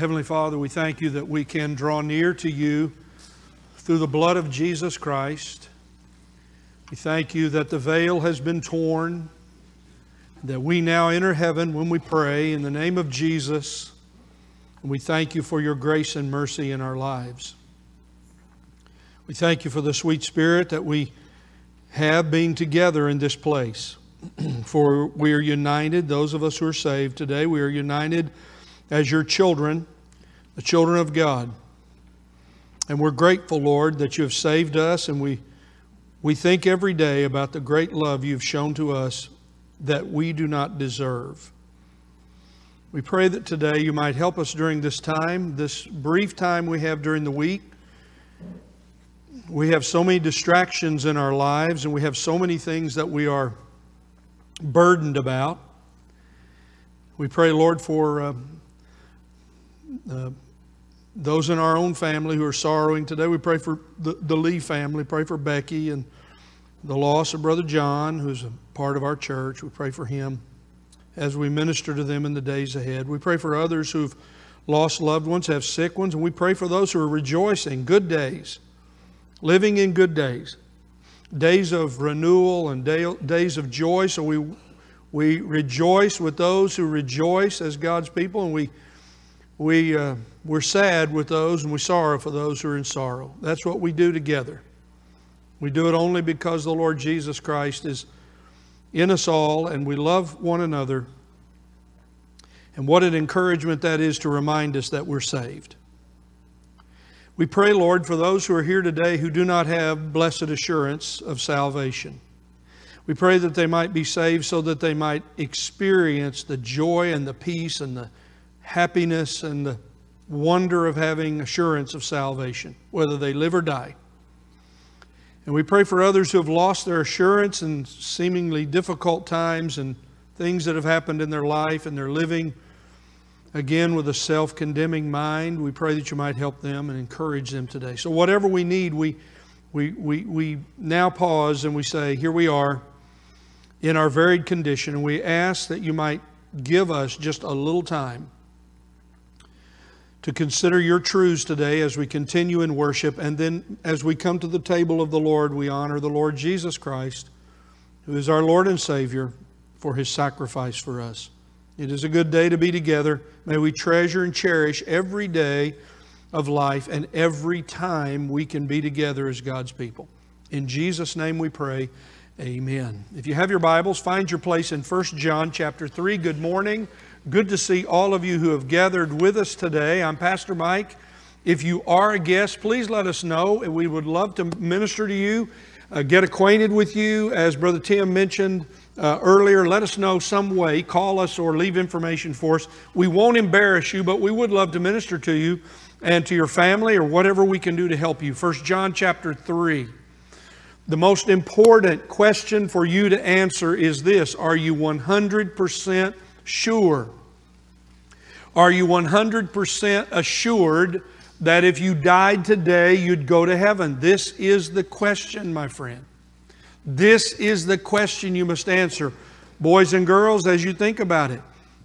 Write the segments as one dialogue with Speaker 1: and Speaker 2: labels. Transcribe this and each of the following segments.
Speaker 1: Heavenly Father, we thank you that we can draw near to you through the blood of Jesus Christ. We thank you that the veil has been torn, that we now enter heaven when we pray in the name of Jesus. And we thank you for your grace and mercy in our lives. We thank you for the sweet spirit that we have being together in this place. for we are united, those of us who are saved today, we are united as your children, the children of God. And we're grateful, Lord, that you have saved us, and we, we think every day about the great love you've shown to us that we do not deserve. We pray that today you might help us during this time, this brief time we have during the week. We have so many distractions in our lives, and we have so many things that we are burdened about. We pray, Lord, for uh, uh, those in our own family who are sorrowing today. We pray for the, the Lee family, pray for Becky and the loss of Brother John, who's a part of our church. We pray for him as we minister to them in the days ahead. We pray for others who've lost loved ones, have sick ones, and we pray for those who are rejoicing, good days, living in good days, days of renewal and day, days of joy. So we, we rejoice with those who rejoice as God's people, and we, we, uh, we're sad with those and we sorrow for those who are in sorrow. That's what we do together. We do it only because the Lord Jesus Christ is in us all and we love one another. And what an encouragement that is to remind us that we're saved. We pray, Lord, for those who are here today who do not have blessed assurance of salvation. We pray that they might be saved so that they might experience the joy and the peace and the happiness and the wonder of having assurance of salvation, whether they live or die. And we pray for others who have lost their assurance in seemingly difficult times and things that have happened in their life and they're living again with a self condemning mind. We pray that you might help them and encourage them today. So, whatever we need, we, we, we, we now pause and we say, Here we are in our varied condition, and we ask that you might give us just a little time to consider your truths today as we continue in worship. And then as we come to the table of the Lord, we honor the Lord Jesus Christ, who is our Lord and Savior, for his sacrifice for us. It is a good day to be together. May we treasure and cherish every day of life and every time we can be together as God's people. In Jesus' name we pray. Amen. If you have your Bibles, find your place in 1 John chapter 3. Good morning. Good to see all of you who have gathered with us today. I'm Pastor Mike. If you are a guest, please let us know. We would love to minister to you, uh, get acquainted with you. As Brother Tim mentioned uh, earlier, let us know some way. Call us or leave information for us. We won't embarrass you, but we would love to minister to you and to your family or whatever we can do to help you. First John chapter 3. The most important question for you to answer is this Are you 100% sure? Are you 100% assured that if you died today, you'd go to heaven? This is the question, my friend. This is the question you must answer. Boys and girls, as you think about it,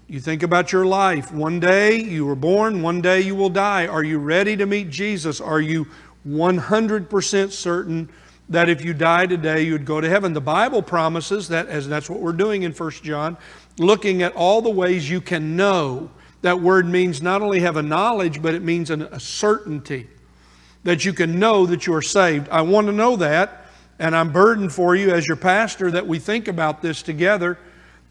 Speaker 1: you think about your life. One day you were born, one day you will die. Are you ready to meet Jesus? Are you 100% certain that if you die today, you'd go to heaven? The Bible promises that, as that's what we're doing in 1 John, looking at all the ways you can know. That word means not only have a knowledge, but it means an, a certainty that you can know that you are saved. I want to know that, and I'm burdened for you as your pastor that we think about this together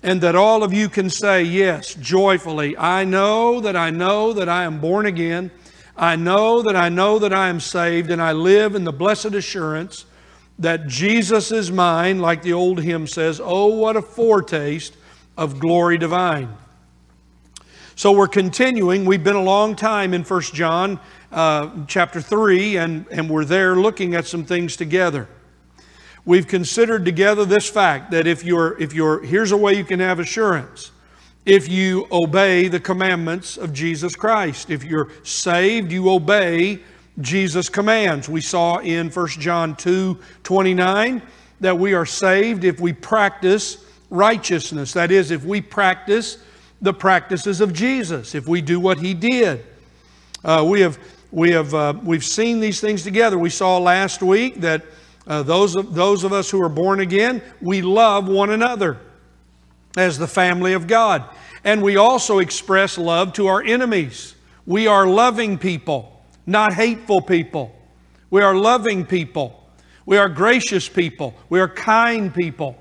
Speaker 1: and that all of you can say, Yes, joyfully, I know that I know that I am born again. I know that I know that I am saved, and I live in the blessed assurance that Jesus is mine, like the old hymn says, Oh, what a foretaste of glory divine. So we're continuing. We've been a long time in 1 John uh, chapter 3, and, and we're there looking at some things together. We've considered together this fact that if you're, if you're, here's a way you can have assurance. If you obey the commandments of Jesus Christ, if you're saved, you obey Jesus' commands. We saw in 1 John 2 29 that we are saved if we practice righteousness. That is, if we practice the practices of Jesus, if we do what he did. Uh, we have, we have uh, we've seen these things together. We saw last week that uh, those, of, those of us who are born again, we love one another as the family of God. And we also express love to our enemies. We are loving people, not hateful people. We are loving people. We are gracious people. We are kind people.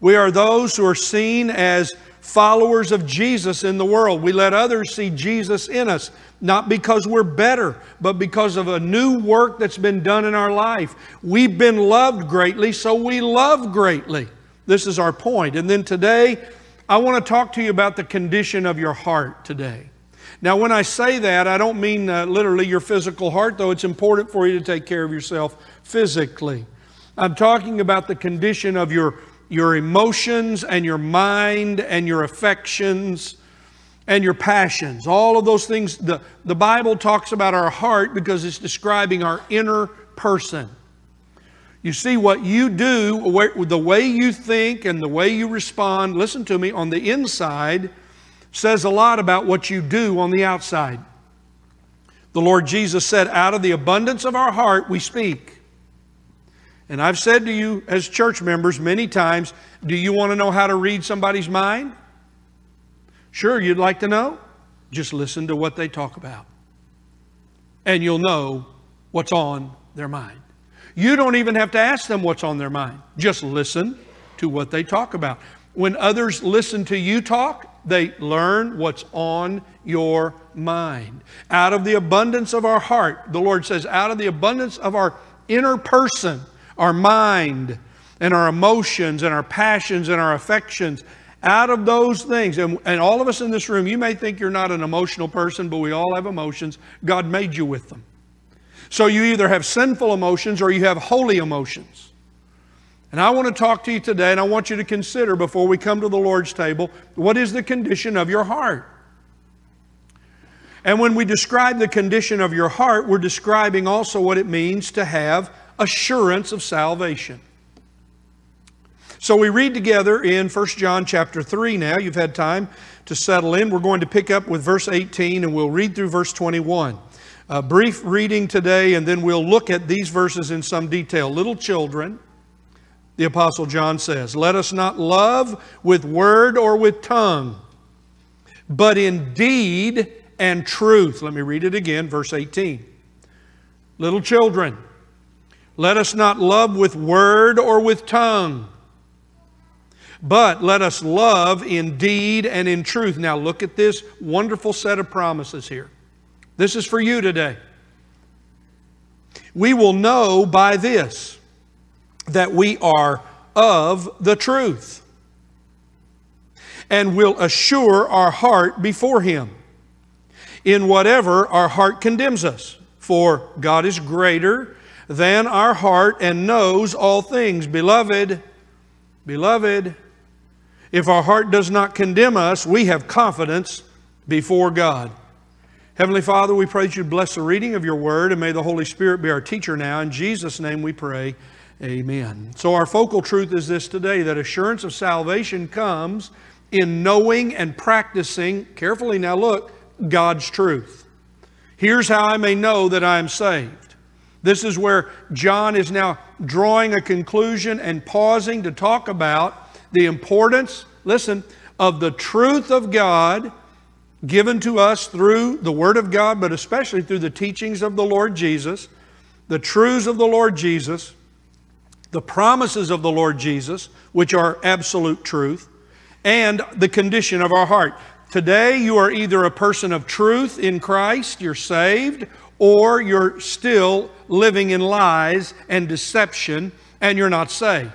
Speaker 1: We are those who are seen as followers of Jesus in the world. We let others see Jesus in us, not because we're better, but because of a new work that's been done in our life. We've been loved greatly, so we love greatly. This is our point. And then today, I want to talk to you about the condition of your heart today. Now, when I say that, I don't mean uh, literally your physical heart, though it's important for you to take care of yourself physically. I'm talking about the condition of your, your emotions and your mind and your affections and your passions. All of those things. The, the Bible talks about our heart because it's describing our inner person. You see, what you do, the way you think and the way you respond, listen to me, on the inside says a lot about what you do on the outside. The Lord Jesus said, Out of the abundance of our heart we speak. And I've said to you as church members many times, do you want to know how to read somebody's mind? Sure, you'd like to know? Just listen to what they talk about. And you'll know what's on their mind. You don't even have to ask them what's on their mind. Just listen to what they talk about. When others listen to you talk, they learn what's on your mind. Out of the abundance of our heart, the Lord says, out of the abundance of our inner person, our mind, and our emotions, and our passions, and our affections, out of those things, and, and all of us in this room, you may think you're not an emotional person, but we all have emotions. God made you with them. So you either have sinful emotions or you have holy emotions. And I want to talk to you today, and I want you to consider before we come to the Lord's table what is the condition of your heart? And when we describe the condition of your heart, we're describing also what it means to have assurance of salvation. So we read together in 1 John chapter 3 now. You've had time to settle in. We're going to pick up with verse 18 and we'll read through verse 21. A brief reading today, and then we'll look at these verses in some detail. Little children, the Apostle John says. Let us not love with word or with tongue, but in deed and truth. Let me read it again, verse 18. Little children, let us not love with word or with tongue, but let us love in deed and in truth. Now, look at this wonderful set of promises here. This is for you today. We will know by this that we are of the truth and will assure our heart before Him in whatever our heart condemns us. For God is greater than our heart and knows all things. Beloved, beloved, if our heart does not condemn us, we have confidence before God. Heavenly Father, we pray that you bless the reading of your word and may the Holy Spirit be our teacher now. In Jesus' name we pray. Amen. So, our focal truth is this today that assurance of salvation comes in knowing and practicing, carefully now look, God's truth. Here's how I may know that I am saved. This is where John is now drawing a conclusion and pausing to talk about the importance, listen, of the truth of God given to us through the Word of God, but especially through the teachings of the Lord Jesus, the truths of the Lord Jesus the promises of the Lord Jesus, which are absolute truth, and the condition of our heart. Today, you are either a person of truth in Christ, you're saved, or you're still living in lies and deception and you're not saved.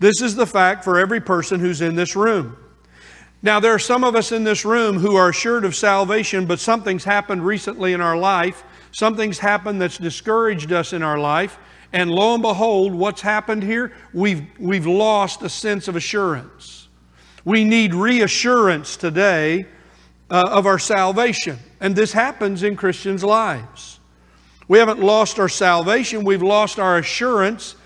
Speaker 1: This is the fact for every person who's in this room. Now, there are some of us in this room who are assured of salvation, but something's happened recently in our life. Something's happened that's discouraged us in our life. And lo and behold, what's happened here? We've, we've lost a sense of assurance. We need reassurance today uh, of our salvation. And this happens in Christians' lives. We haven't lost our salvation, we've lost our assurance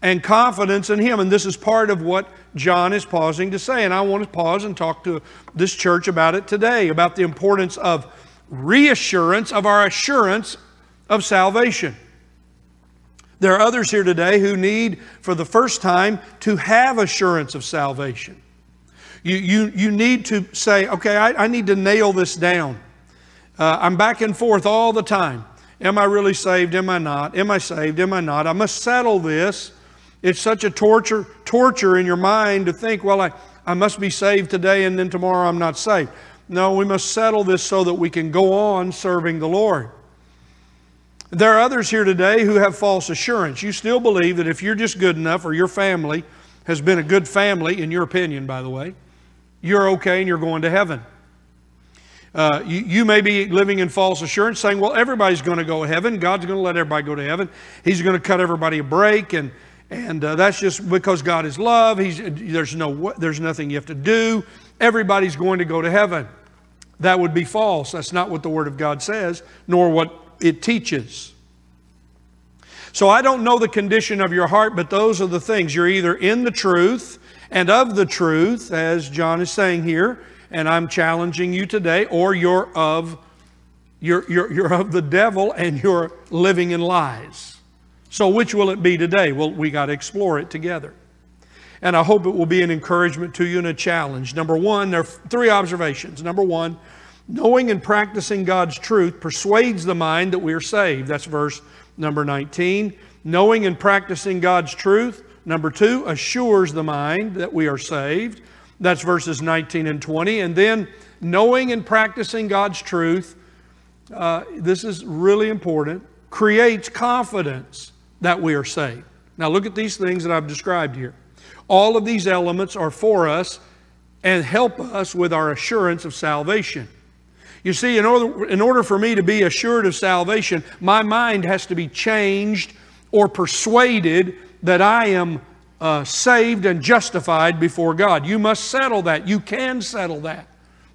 Speaker 1: and confidence in Him. And this is part of what John is pausing to say. And I want to pause and talk to this church about it today, about the importance of reassurance of our assurance of salvation. There are others here today who need, for the first time, to have assurance of salvation. You, you, you need to say, okay, I, I need to nail this down. Uh, I'm back and forth all the time. Am I really saved? Am I not? Am I saved? Am I not? I must settle this. It's such a torture, torture in your mind to think, well, I, I must be saved today and then tomorrow I'm not saved. No, we must settle this so that we can go on serving the Lord. There are others here today who have false assurance. You still believe that if you're just good enough or your family has been a good family, in your opinion, by the way, you're okay and you're going to heaven. Uh, you, you, may be living in false assurance, saying, Well, everybody's going to go to heaven. God's going to let everybody go to heaven. He's going to cut everybody a break, and, and uh, that's just because God is love. He's, there's, no, there's nothing you have to do. Everybody's going to go to heaven. That would be false. That's not what the Word of God says, nor what it teaches. So I don't know the condition of your heart, but those are the things. You're either in the truth and of the truth, as John is saying here, and I'm challenging you today, or you're of you're, you're, you're of the devil and you're living in lies. So which will it be today? Well, we got to explore it together. And I hope it will be an encouragement to you and a challenge. Number one, there are three observations. Number one, knowing and practicing God's truth persuades the mind that we are saved. That's verse number 19. Knowing and practicing God's truth, number two, assures the mind that we are saved. That's verses 19 and 20. And then knowing and practicing God's truth, uh, this is really important, creates confidence that we are saved. Now look at these things that I've described here. All of these elements are for us and help us with our assurance of salvation. You see, in order, in order for me to be assured of salvation, my mind has to be changed or persuaded that I am uh, saved and justified before God. You must settle that. You can settle that.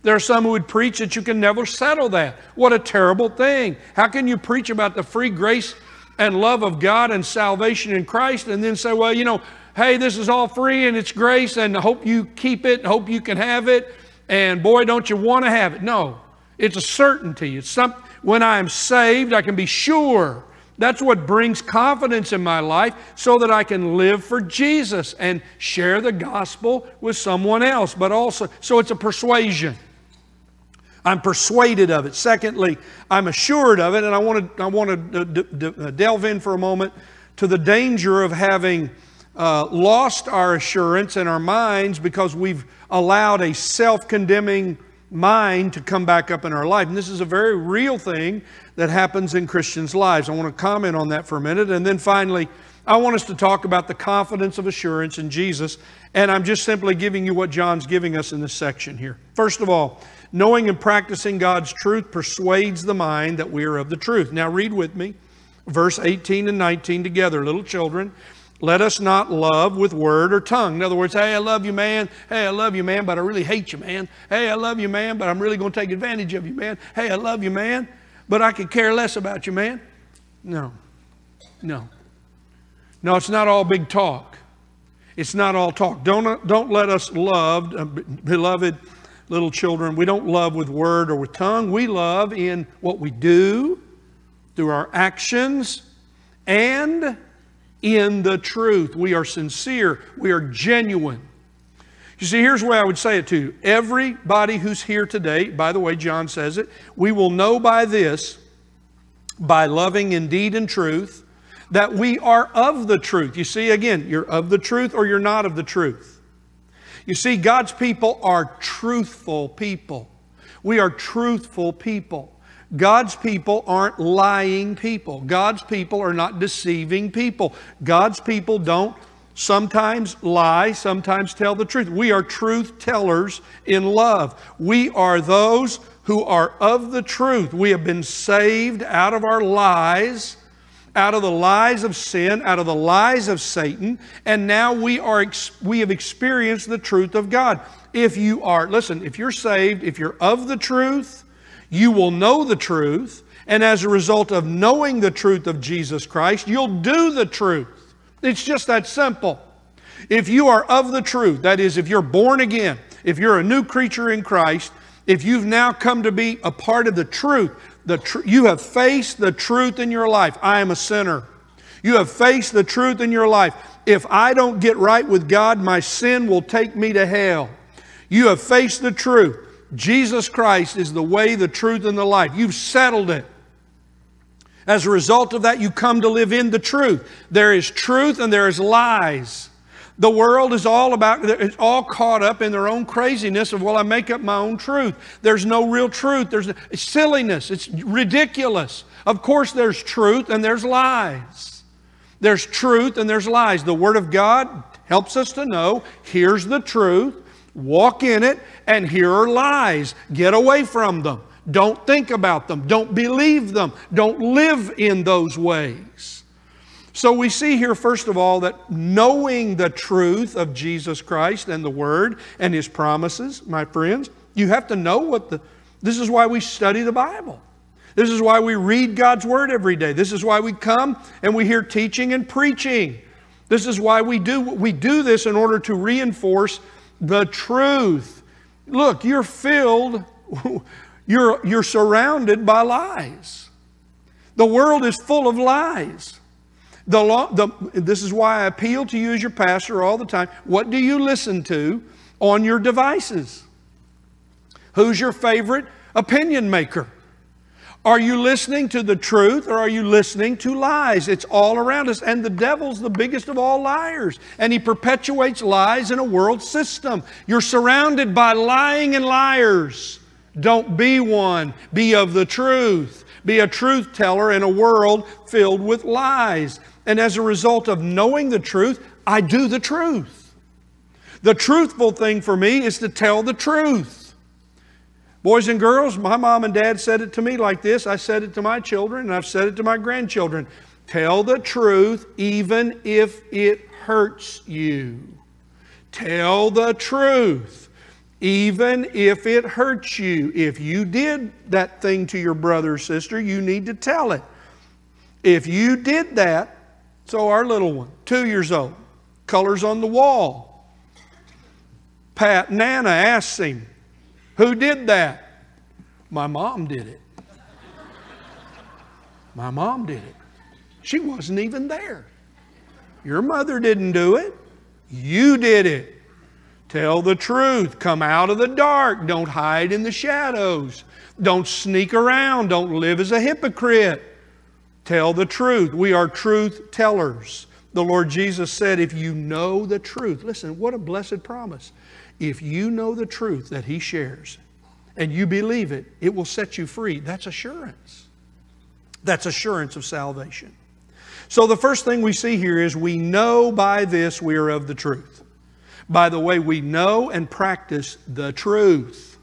Speaker 1: There are some who would preach that you can never settle that. What a terrible thing. How can you preach about the free grace and love of God and salvation in Christ and then say, well, you know, hey, this is all free and it's grace and hope you keep it and hope you can have it and boy, don't you want to have it? No, it's a certainty. It's some, when I am saved, I can be sure that's what brings confidence in my life so that I can live for Jesus and share the gospel with someone else. But also, so it's a persuasion. I'm persuaded of it. Secondly, I'm assured of it, and I want to, I want to d- d- d- delve in for a moment to the danger of having uh, lost our assurance in our minds because we've allowed a self condemning mind to come back up in our life. And this is a very real thing that happens in Christians' lives. I want to comment on that for a minute. And then finally, I want us to talk about the confidence of assurance in Jesus. And I'm just simply giving you what John's giving us in this section here. First of all, knowing and practicing God's truth persuades the mind that we are of the truth. Now, read with me verse 18 and 19 together, little children. Let us not love with word or tongue. In other words, hey, I love you, man. Hey, I love you, man, but I really hate you, man. Hey, I love you, man, but I'm really going to take advantage of you, man. Hey, I love you, man, but I could care less about you, man. No. No. No, it's not all big talk. It's not all talk. Don't, don't let us love, uh, beloved little children, we don't love with word or with tongue. We love in what we do, through our actions, and in the truth. We are sincere, we are genuine. You see, here's the way I would say it to you. Everybody who's here today, by the way, John says it, we will know by this, by loving in deed and truth, that we are of the truth. You see, again, you're of the truth or you're not of the truth. You see, God's people are truthful people. We are truthful people. God's people aren't lying people. God's people are not deceiving people. God's people don't sometimes lie, sometimes tell the truth. We are truth tellers in love. We are those who are of the truth. We have been saved out of our lies, out of the lies of sin, out of the lies of Satan, and now we are we have experienced the truth of God. If you are, listen, if you're saved, if you're of the truth, you will know the truth, and as a result of knowing the truth of Jesus Christ, you'll do the truth. It's just that simple. If you are of the truth, that is, if you're born again, if you're a new creature in Christ, if you've now come to be a part of the truth, the tr- you have faced the truth in your life. I am a sinner. You have faced the truth in your life. If I don't get right with God, my sin will take me to hell. You have faced the truth. Jesus Christ is the way, the truth, and the life. You've settled it. As a result of that, you come to live in the truth. There is truth and there is lies. The world is all about, it's all caught up in their own craziness of, well, I make up my own truth. There's no real truth. There's silliness. It's ridiculous. Of course, there's truth and there's lies. There's truth and there's lies. The Word of God helps us to know here's the truth, walk in it, and here are lies. Get away from them. Don't think about them. Don't believe them. Don't live in those ways. So we see here, first of all, that knowing the truth of Jesus Christ and the Word and His promises, my friends, you have to know what the. This is why we study the Bible. This is why we read God's Word every day. This is why we come and we hear teaching and preaching. This is why we do we do this in order to reinforce the truth. Look, you're filled, you're, you're surrounded by lies. The world is full of lies. The law, the, this is why I appeal to you as your pastor all the time. What do you listen to on your devices? Who's your favorite opinion maker? Are you listening to the truth or are you listening to lies? It's all around us. And the devil's the biggest of all liars. And he perpetuates lies in a world system. You're surrounded by lying and liars. Don't be one. Be of the truth. Be a truth teller in a world filled with lies. And as a result of knowing the truth, I do the truth. The truthful thing for me is to tell the truth. Boys and girls, my mom and dad said it to me like this. I said it to my children, and I've said it to my grandchildren. Tell the truth even if it hurts you. Tell the truth even if it hurts you. If you did that thing to your brother or sister, you need to tell it. If you did that, so our little one, two years old, colors on the wall. Pat Nana asks him, Who did that? My mom did it. My mom did it. She wasn't even there. Your mother didn't do it. You did it. Tell the truth. Come out of the dark. Don't hide in the shadows. Don't sneak around. Don't live as a hypocrite. Tell the truth. We are truth tellers. The Lord Jesus said, If you know the truth, listen, what a blessed promise. If you know the truth that He shares and you believe it, it will set you free. That's assurance. That's assurance of salvation. So the first thing we see here is we know by this we are of the truth. By the way, we know and practice the truth.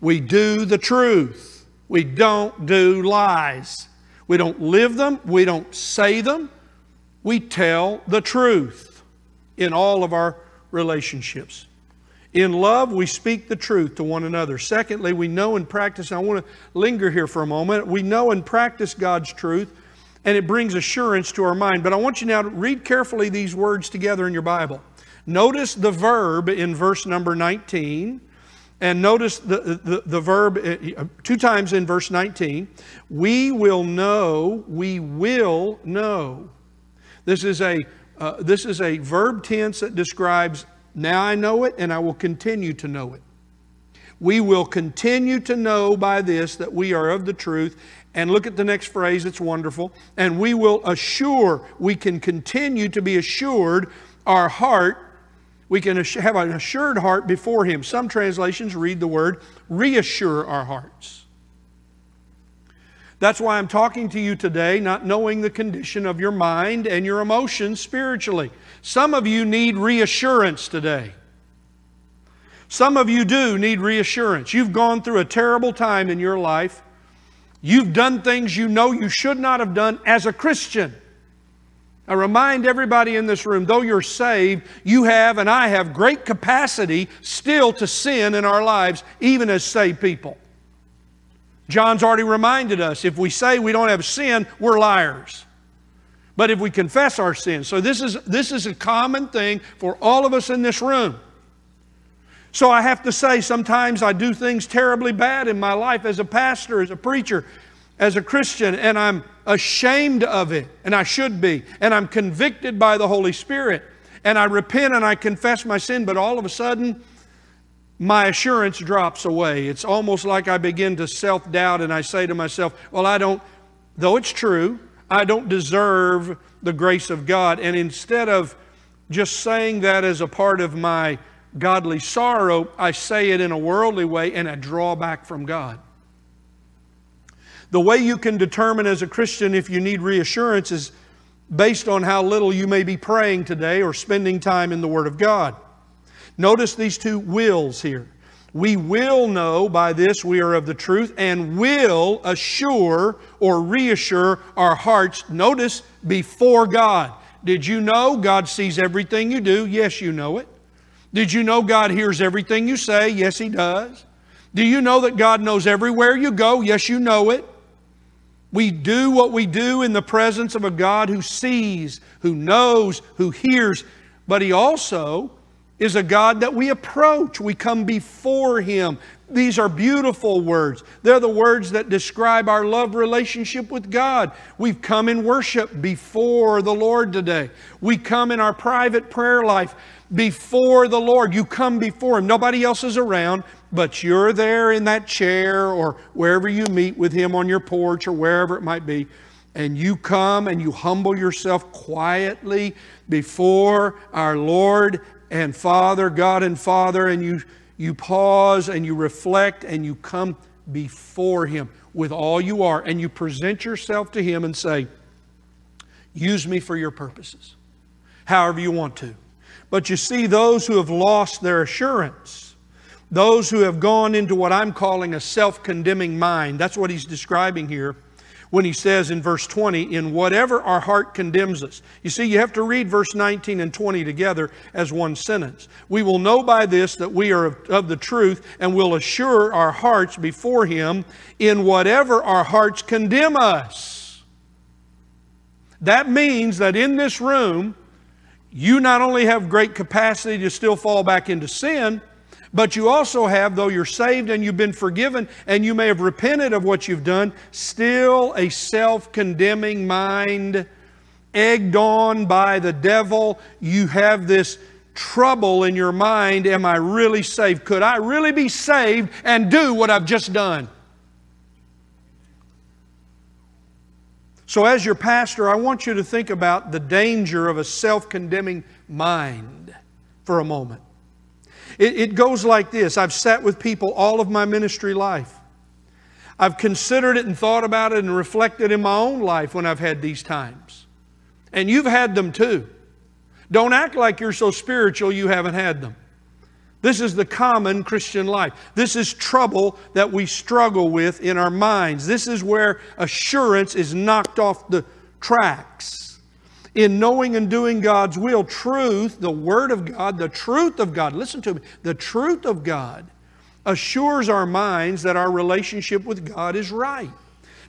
Speaker 1: We do the truth. We don't do lies. We don't live them, we don't say them, we tell the truth in all of our relationships. In love, we speak the truth to one another. Secondly, we know and practice, I want to linger here for a moment. We know and practice God's truth, and it brings assurance to our mind. But I want you now to read carefully these words together in your Bible. Notice the verb in verse number 19 and notice the, the, the, verb uh, two times in verse 19. We will know, we will know. This is a, uh, this is a verb tense that describes now I know it and I will continue to know it. We will continue to know by this that we are of the truth. And look at the next phrase, it's wonderful. And we will assure, we can continue to be assured our heart we can have an assured heart before Him. Some translations read the word reassure our hearts. That's why I'm talking to you today, not knowing the condition of your mind and your emotions spiritually. Some of you need reassurance today. Some of you do need reassurance. You've gone through a terrible time in your life. You've done things you know you should not have done as a Christian. I remind everybody in this room, though you're saved, you have and I have great capacity still to sin in our lives, even as saved people. John's already reminded us if we say we don't have sin, we're liars. But if we confess our sins, so this is, this is a common thing for all of us in this room. So I have to say, sometimes I do things terribly bad in my life as a pastor, as a preacher, as a Christian, and I'm ashamed of it, and I should be, and I'm convicted by the Holy Spirit, and I repent and I confess my sin, but all of a sudden, my assurance drops away. It's almost like I begin to self doubt, and I say to myself, Well, I don't, though it's true, I don't deserve the grace of God. And instead of just saying that as a part of my godly sorrow, I say it in a worldly way and I draw back from God. The way you can determine as a Christian if you need reassurance is based on how little you may be praying today or spending time in the Word of God. Notice these two wills here. We will know by this we are of the truth and will assure or reassure our hearts. Notice, before God. Did you know God sees everything you do? Yes, you know it. Did you know God hears everything you say? Yes, He does. Do you know that God knows everywhere you go? Yes, you know it. We do what we do in the presence of a God who sees, who knows, who hears, but He also is a God that we approach. We come before Him. These are beautiful words. They're the words that describe our love relationship with God. We've come in worship before the Lord today. We come in our private prayer life before the Lord. You come before Him. Nobody else is around, but you're there in that chair or wherever you meet with Him on your porch or wherever it might be. And you come and you humble yourself quietly before our Lord and Father, God and Father, and you, you pause and you reflect and you come before Him with all you are and you present yourself to Him and say, Use me for your purposes, however you want to. But you see, those who have lost their assurance, those who have gone into what I'm calling a self condemning mind, that's what he's describing here when he says in verse 20, in whatever our heart condemns us. You see, you have to read verse 19 and 20 together as one sentence. We will know by this that we are of, of the truth and will assure our hearts before him in whatever our hearts condemn us. That means that in this room, you not only have great capacity to still fall back into sin, but you also have, though you're saved and you've been forgiven and you may have repented of what you've done, still a self condemning mind, egged on by the devil. You have this trouble in your mind Am I really saved? Could I really be saved and do what I've just done? So, as your pastor, I want you to think about the danger of a self condemning mind for a moment. It, it, goes like this I've sat with people all of my ministry life. I've considered it and thought about it and reflected in my own life when I've had these times. And you've had them too. Don't act like you're so spiritual you haven't had them. This is the common Christian life. This is trouble that we struggle with in our minds. This is where assurance is knocked off the tracks. In knowing and doing God's will, truth, the Word of God, the truth of God, listen to me, the truth of God assures our minds that our relationship with God is right.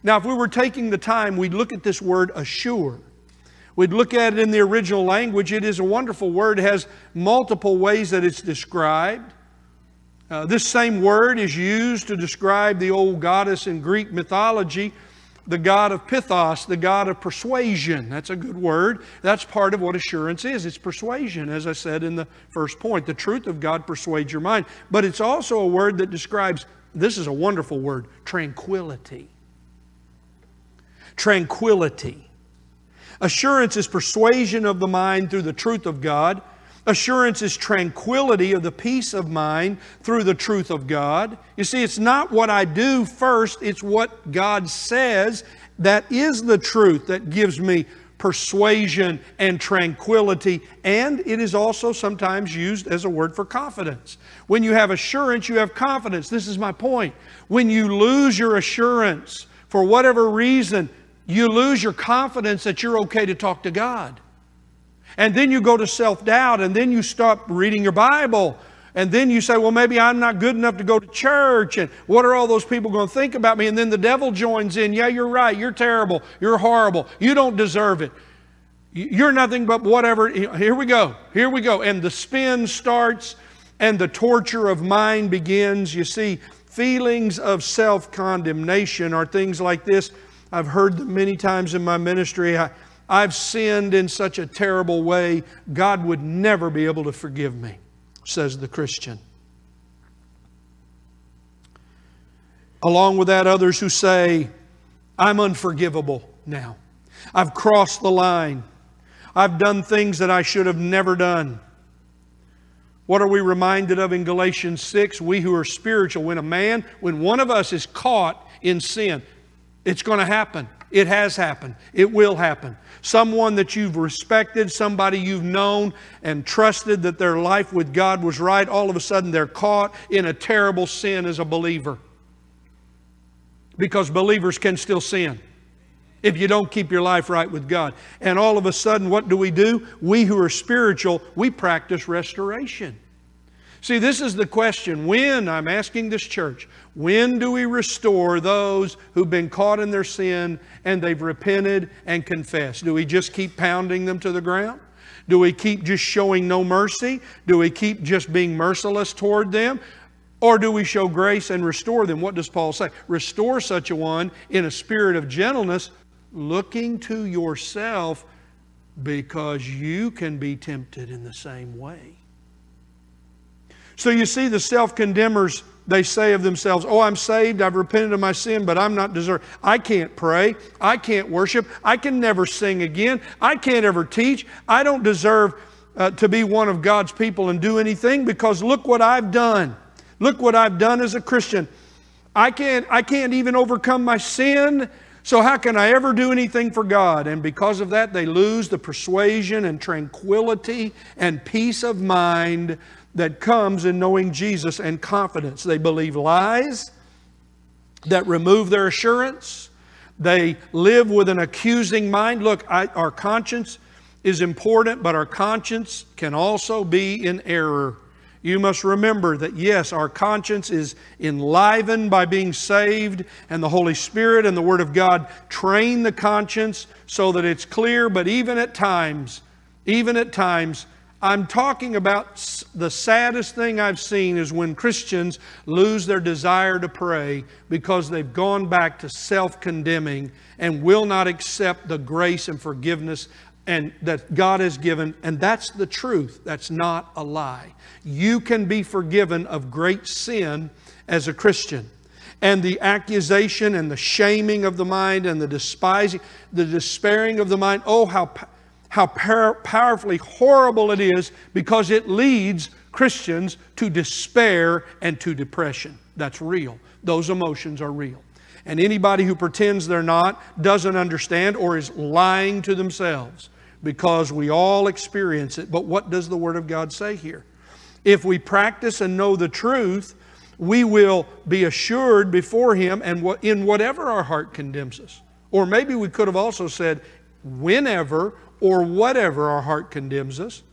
Speaker 1: Now, if we were taking the time, we'd look at this word assure. We'd look at it in the original language. It is a wonderful word. It has multiple ways that it's described. Uh, this same word is used to describe the old goddess in Greek mythology, the god of pithos, the god of persuasion. That's a good word. That's part of what assurance is. It's persuasion, as I said in the first point. The truth of God persuades your mind. But it's also a word that describes this is a wonderful word tranquility. Tranquility. Assurance is persuasion of the mind through the truth of God. Assurance is tranquility of the peace of mind through the truth of God. You see, it's not what I do first, it's what God says that is the truth that gives me persuasion and tranquility. And it is also sometimes used as a word for confidence. When you have assurance, you have confidence. This is my point. When you lose your assurance for whatever reason, you lose your confidence that you're okay to talk to God. And then you go to self doubt, and then you stop reading your Bible. And then you say, well, maybe I'm not good enough to go to church. And what are all those people going to think about me? And then the devil joins in. Yeah, you're right. You're terrible. You're horrible. You don't deserve it. You're nothing but whatever. Here we go. Here we go. And the spin starts, and the torture of mind begins. You see, feelings of self condemnation are things like this. I've heard them many times in my ministry. I, I've sinned in such a terrible way, God would never be able to forgive me, says the Christian. Along with that, others who say, I'm unforgivable now. I've crossed the line. I've done things that I should have never done. What are we reminded of in Galatians 6? We who are spiritual, when a man, when one of us is caught in sin, it's going to happen. It has happened. It will happen. Someone that you've respected, somebody you've known and trusted that their life with God was right, all of a sudden they're caught in a terrible sin as a believer. Because believers can still sin if you don't keep your life right with God. And all of a sudden, what do we do? We who are spiritual, we practice restoration. See, this is the question. When, I'm asking this church, when do we restore those who've been caught in their sin and they've repented and confessed? Do we just keep pounding them to the ground? Do we keep just showing no mercy? Do we keep just being merciless toward them? Or do we show grace and restore them? What does Paul say? Restore such a one in a spirit of gentleness, looking to yourself because you can be tempted in the same way. So you see, the self condemners, they say of themselves, Oh, I'm saved, I've repented of my sin, but I'm not deserved. I can't pray, I can't worship, I can never sing again, I can't ever teach, I don't deserve uh, to be one of God's people and do anything because look what I've done. Look what I've done as a Christian. I can't, I can't even overcome my sin. So, how can I ever do anything for God? And because of that, they lose the persuasion and tranquility and peace of mind that comes in knowing Jesus and confidence. They believe lies that remove their assurance. They live with an accusing mind. Look, I, our conscience is important, but our conscience can also be in error. You must remember that yes, our conscience is enlivened by being saved, and the Holy Spirit and the Word of God train the conscience so that it's clear, but even at times, even at times, I'm talking about the saddest thing I've seen is when Christians lose their desire to pray because they've gone back to self condemning and will not accept the grace and forgiveness and that God has given. And that's the truth. That's not a lie. You can be forgiven of great sin as a Christian. And the accusation and the shaming of the mind and the despising the despairing of the mind. Oh how how par- powerfully horrible it is because it leads Christians to despair and to depression. That's real. Those emotions are real. And anybody who pretends they're not doesn't understand or is lying to themselves because we all experience it. But what does the Word of God say here? If we practice and know the truth, we will be assured before Him and in whatever our heart condemns us. Or maybe we could have also said, whenever or whatever our heart condemns us.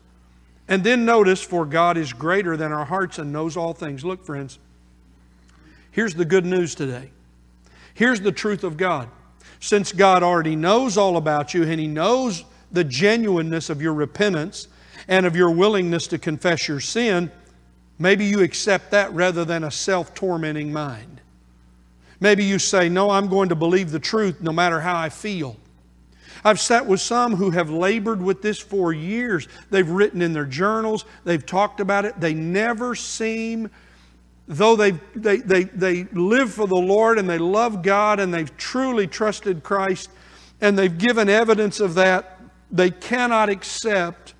Speaker 1: And then notice, for God is greater than our hearts and knows all things. Look, friends, here's the good news today. Here's the truth of God. Since God already knows all about you and He knows the genuineness of your repentance and of your willingness to confess your sin, maybe you accept that rather than a self tormenting mind. Maybe you say, No, I'm going to believe the truth no matter how I feel. I've sat with some who have labored with this for years. They've written in their journals, they've talked about it. They never seem, though they, they, they, they live for the Lord and they love God and they've truly trusted Christ and they've given evidence of that, they cannot accept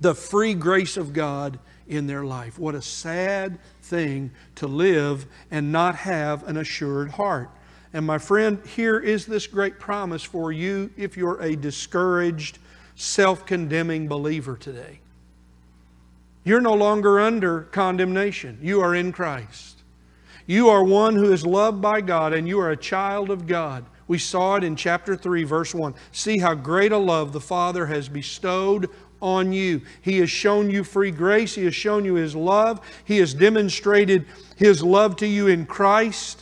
Speaker 1: the free grace of God in their life. What a sad thing to live and not have an assured heart. And my friend, here is this great promise for you if you're a discouraged, self condemning believer today. You're no longer under condemnation, you are in Christ. You are one who is loved by God and you are a child of God. We saw it in chapter 3, verse 1. See how great a love the Father has bestowed on you. He has shown you free grace. He has shown you His love. He has demonstrated His love to you in Christ.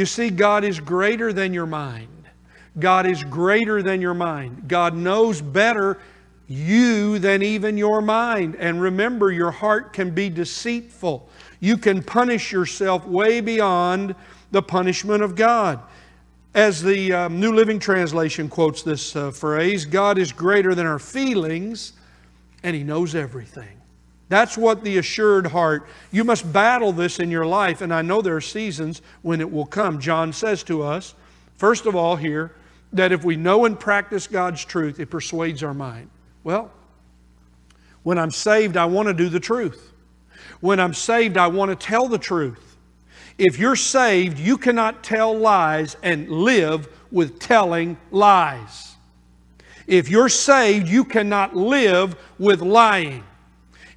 Speaker 1: You see, God is greater than your mind. God is greater than your mind. God knows better you than even your mind. And remember, your heart can be deceitful. You can punish yourself way beyond the punishment of God. As the um, New Living Translation quotes this uh, phrase, God is greater than our feelings, and He knows everything. That's what the assured heart, you must battle this in your life, and I know there are seasons when it will come. John says to us, first of all, here, that if we know and practice God's truth, it persuades our mind. Well, when I'm saved, I want to do the truth. When I'm saved, I want to tell the truth. If you're saved, you cannot tell lies and live with telling lies. If you're saved, you cannot live with lying.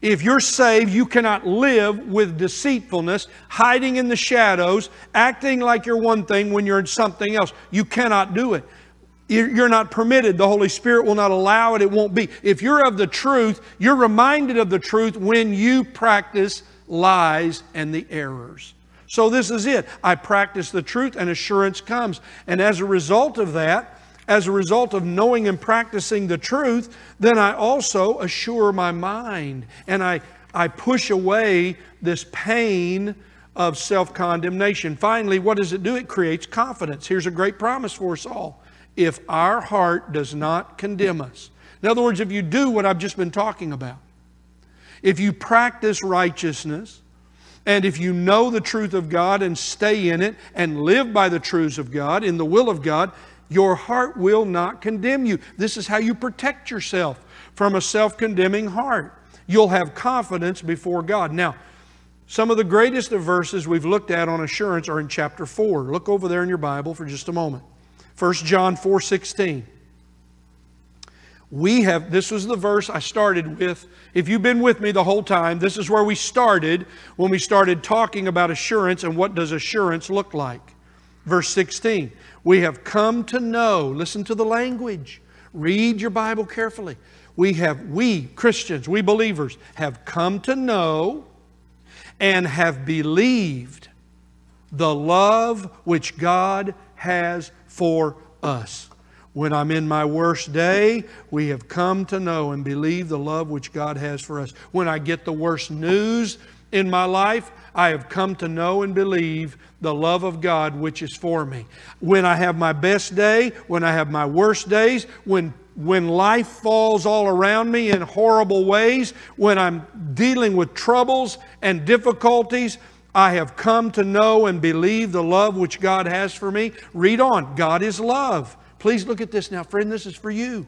Speaker 1: If you're saved, you cannot live with deceitfulness, hiding in the shadows, acting like you're one thing when you're something else. You cannot do it. You're not permitted. The Holy Spirit will not allow it. It won't be. If you're of the truth, you're reminded of the truth when you practice lies and the errors. So this is it. I practice the truth and assurance comes. And as a result of that, as a result of knowing and practicing the truth, then I also assure my mind and I, I push away this pain of self condemnation. Finally, what does it do? It creates confidence. Here's a great promise for us all if our heart does not condemn us. In other words, if you do what I've just been talking about, if you practice righteousness, and if you know the truth of God and stay in it and live by the truths of God, in the will of God, your heart will not condemn you. This is how you protect yourself from a self condemning heart. You'll have confidence before God. Now, some of the greatest of verses we've looked at on assurance are in chapter 4. Look over there in your Bible for just a moment. 1 John 4 16. We have, this was the verse I started with. If you've been with me the whole time, this is where we started when we started talking about assurance and what does assurance look like. Verse 16. We have come to know, listen to the language, read your Bible carefully. We have, we Christians, we believers, have come to know and have believed the love which God has for us. When I'm in my worst day, we have come to know and believe the love which God has for us. When I get the worst news in my life, I have come to know and believe the love of God which is for me. When I have my best day, when I have my worst days, when when life falls all around me in horrible ways, when I'm dealing with troubles and difficulties, I have come to know and believe the love which God has for me. Read on. God is love. Please look at this now, friend. This is for you.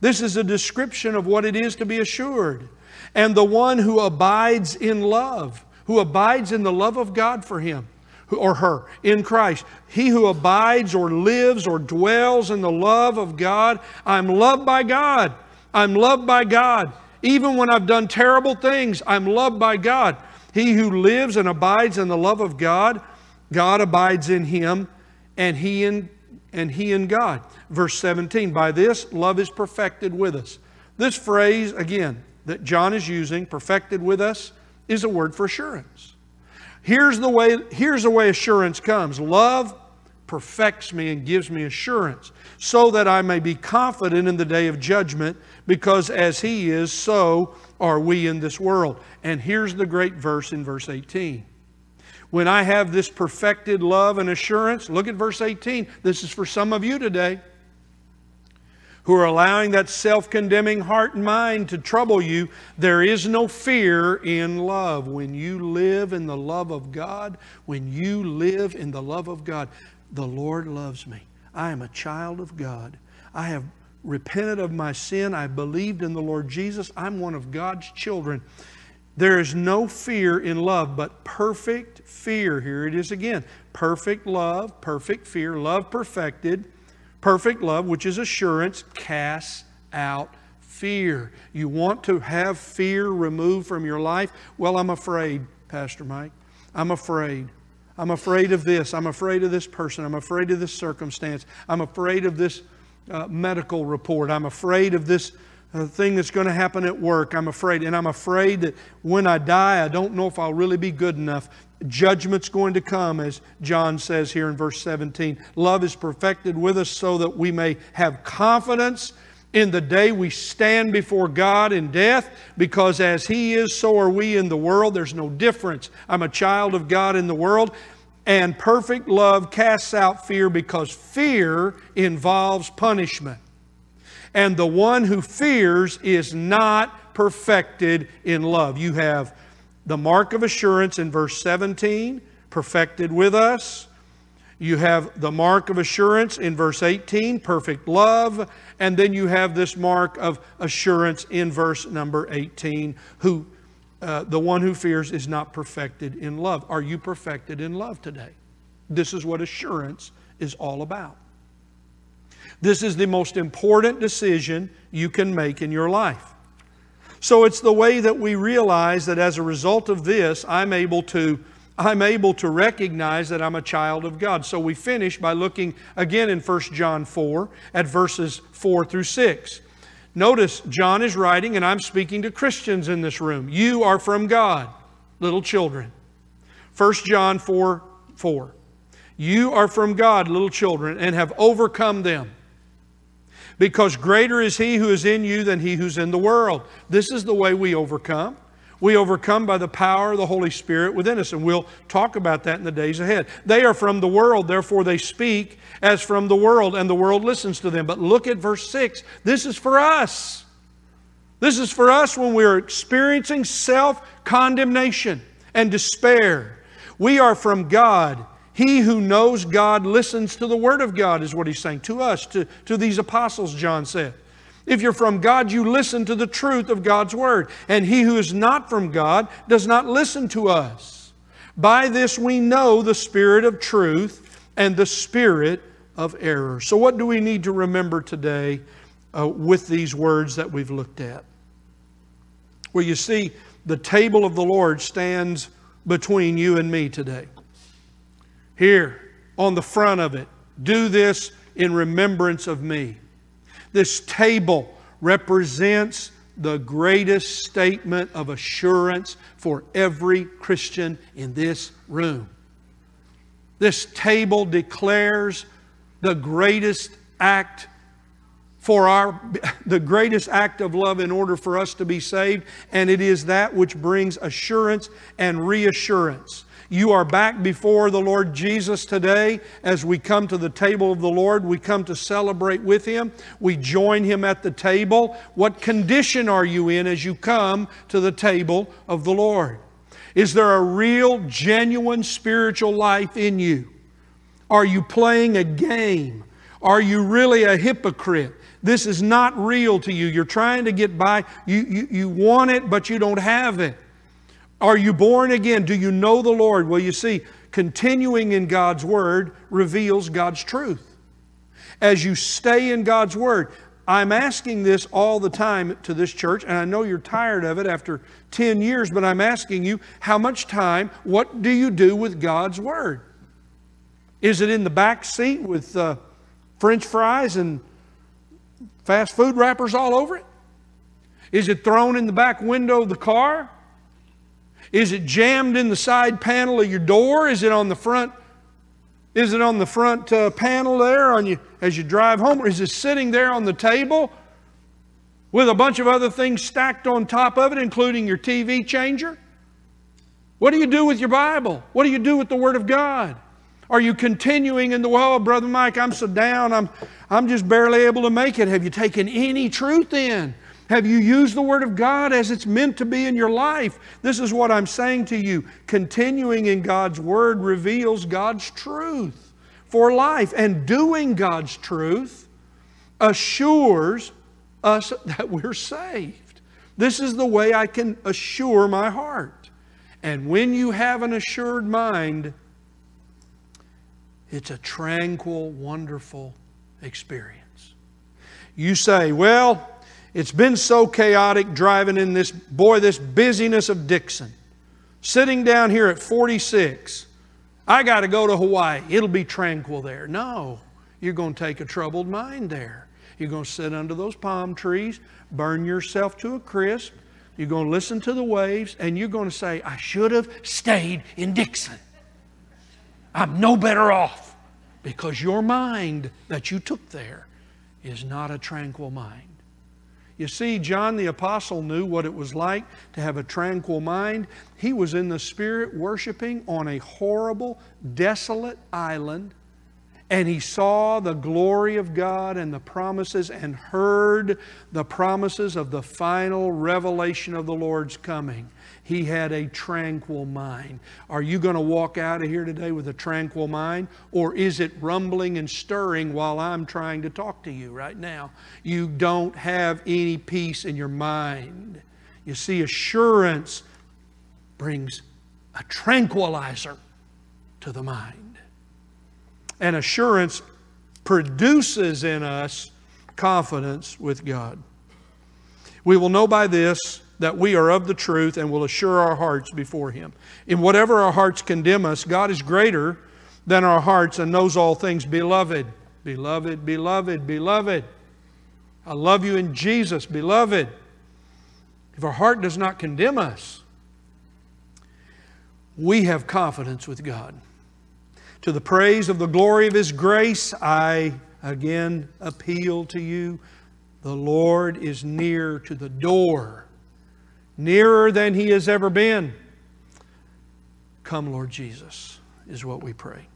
Speaker 1: This is a description of what it is to be assured. And the one who abides in love, who abides in the love of God for him or her in Christ. He who abides or lives or dwells in the love of God, I'm loved by God. I'm loved by God. Even when I've done terrible things, I'm loved by God. He who lives and abides in the love of God, God abides in him, and he in, and he in God. Verse 17, by this love is perfected with us. This phrase, again, that John is using, perfected with us, is a word for assurance. Here's the way, here's the way assurance comes. Love perfects me and gives me assurance, so that I may be confident in the day of judgment, because as he is, so are we in this world. And here's the great verse in verse 18. When I have this perfected love and assurance, look at verse 18. This is for some of you today who are allowing that self condemning heart and mind to trouble you. There is no fear in love. When you live in the love of God, when you live in the love of God, the Lord loves me. I am a child of God. I have repented of my sin. I believed in the Lord Jesus. I'm one of God's children. There is no fear in love, but perfect fear. Here it is again. Perfect love, perfect fear, love perfected, perfect love, which is assurance, casts out fear. You want to have fear removed from your life? Well, I'm afraid, Pastor Mike. I'm afraid. I'm afraid of this. I'm afraid of this person. I'm afraid of this circumstance. I'm afraid of this uh, medical report. I'm afraid of this uh, thing that's going to happen at work. I'm afraid. And I'm afraid that when I die, I don't know if I'll really be good enough. Judgment's going to come, as John says here in verse 17. Love is perfected with us so that we may have confidence in the day we stand before God in death, because as He is, so are we in the world. There's no difference. I'm a child of God in the world. And perfect love casts out fear because fear involves punishment. And the one who fears is not perfected in love. You have the mark of assurance in verse 17, perfected with us. You have the mark of assurance in verse 18, perfect love. And then you have this mark of assurance in verse number 18, who uh, the one who fears is not perfected in love. Are you perfected in love today? This is what assurance is all about. This is the most important decision you can make in your life. So it's the way that we realize that as a result of this, I'm able to I'm able to recognize that I'm a child of God. So we finish by looking again in 1 John 4 at verses 4 through 6. Notice John is writing, and I'm speaking to Christians in this room. You are from God, little children. 1 John 4 4. You are from God, little children, and have overcome them because greater is He who is in you than he who's in the world. This is the way we overcome. We overcome by the power of the Holy Spirit within us, and we'll talk about that in the days ahead. They are from the world, therefore they speak as from the world, and the world listens to them. But look at verse 6. This is for us. This is for us when we are experiencing self condemnation and despair. We are from God he who knows God listens to the Word of God, is what he's saying to us, to, to these apostles, John said. If you're from God, you listen to the truth of God's Word. And he who is not from God does not listen to us. By this we know the spirit of truth and the spirit of error. So, what do we need to remember today uh, with these words that we've looked at? Well, you see, the table of the Lord stands between you and me today. Here, on the front of it, do this in remembrance of me. This table represents the greatest statement of assurance for every Christian in this room. This table declares the greatest act for our the greatest act of love in order for us to be saved and it is that which brings assurance and reassurance you are back before the Lord Jesus today as we come to the table of the Lord. We come to celebrate with Him. We join Him at the table. What condition are you in as you come to the table of the Lord? Is there a real, genuine spiritual life in you? Are you playing a game? Are you really a hypocrite? This is not real to you. You're trying to get by. You, you, you want it, but you don't have it. Are you born again? Do you know the Lord? Well, you see, continuing in God's Word reveals God's truth. As you stay in God's Word, I'm asking this all the time to this church, and I know you're tired of it after 10 years, but I'm asking you, how much time, what do you do with God's Word? Is it in the back seat with uh, French fries and fast food wrappers all over it? Is it thrown in the back window of the car? Is it jammed in the side panel of your door? Is it on the front? Is it on the front uh, panel there on you as you drive home? Or is it sitting there on the table with a bunch of other things stacked on top of it, including your TV changer? What do you do with your Bible? What do you do with the Word of God? Are you continuing in the, well, Brother Mike, I'm so down, I'm, I'm just barely able to make it. Have you taken any truth in? Have you used the Word of God as it's meant to be in your life? This is what I'm saying to you. Continuing in God's Word reveals God's truth for life, and doing God's truth assures us that we're saved. This is the way I can assure my heart. And when you have an assured mind, it's a tranquil, wonderful experience. You say, Well, it's been so chaotic driving in this, boy, this busyness of Dixon. Sitting down here at 46, I got to go to Hawaii. It'll be tranquil there. No, you're going to take a troubled mind there. You're going to sit under those palm trees, burn yourself to a crisp. You're going to listen to the waves, and you're going to say, I should have stayed in Dixon. I'm no better off because your mind that you took there is not a tranquil mind. You see, John the Apostle knew what it was like to have a tranquil mind. He was in the Spirit worshiping on a horrible, desolate island, and he saw the glory of God and the promises and heard the promises of the final revelation of the Lord's coming he had a tranquil mind. Are you going to walk out of here today with a tranquil mind? Or is it rumbling and stirring while I'm trying to talk to you right now? You don't have any peace in your mind. You see, assurance brings a tranquilizer to the mind. And assurance produces in us confidence with God. We will know by this that we are of the truth and will assure our hearts before Him. In whatever our hearts condemn us, God is greater than our hearts and knows all things. Beloved, beloved, beloved, beloved. I love you in Jesus, beloved. If our heart does not condemn us, we have confidence with God. To the praise of the glory of His grace, I again appeal to you. The Lord is near to the door nearer than he has ever been. Come, Lord Jesus, is what we pray.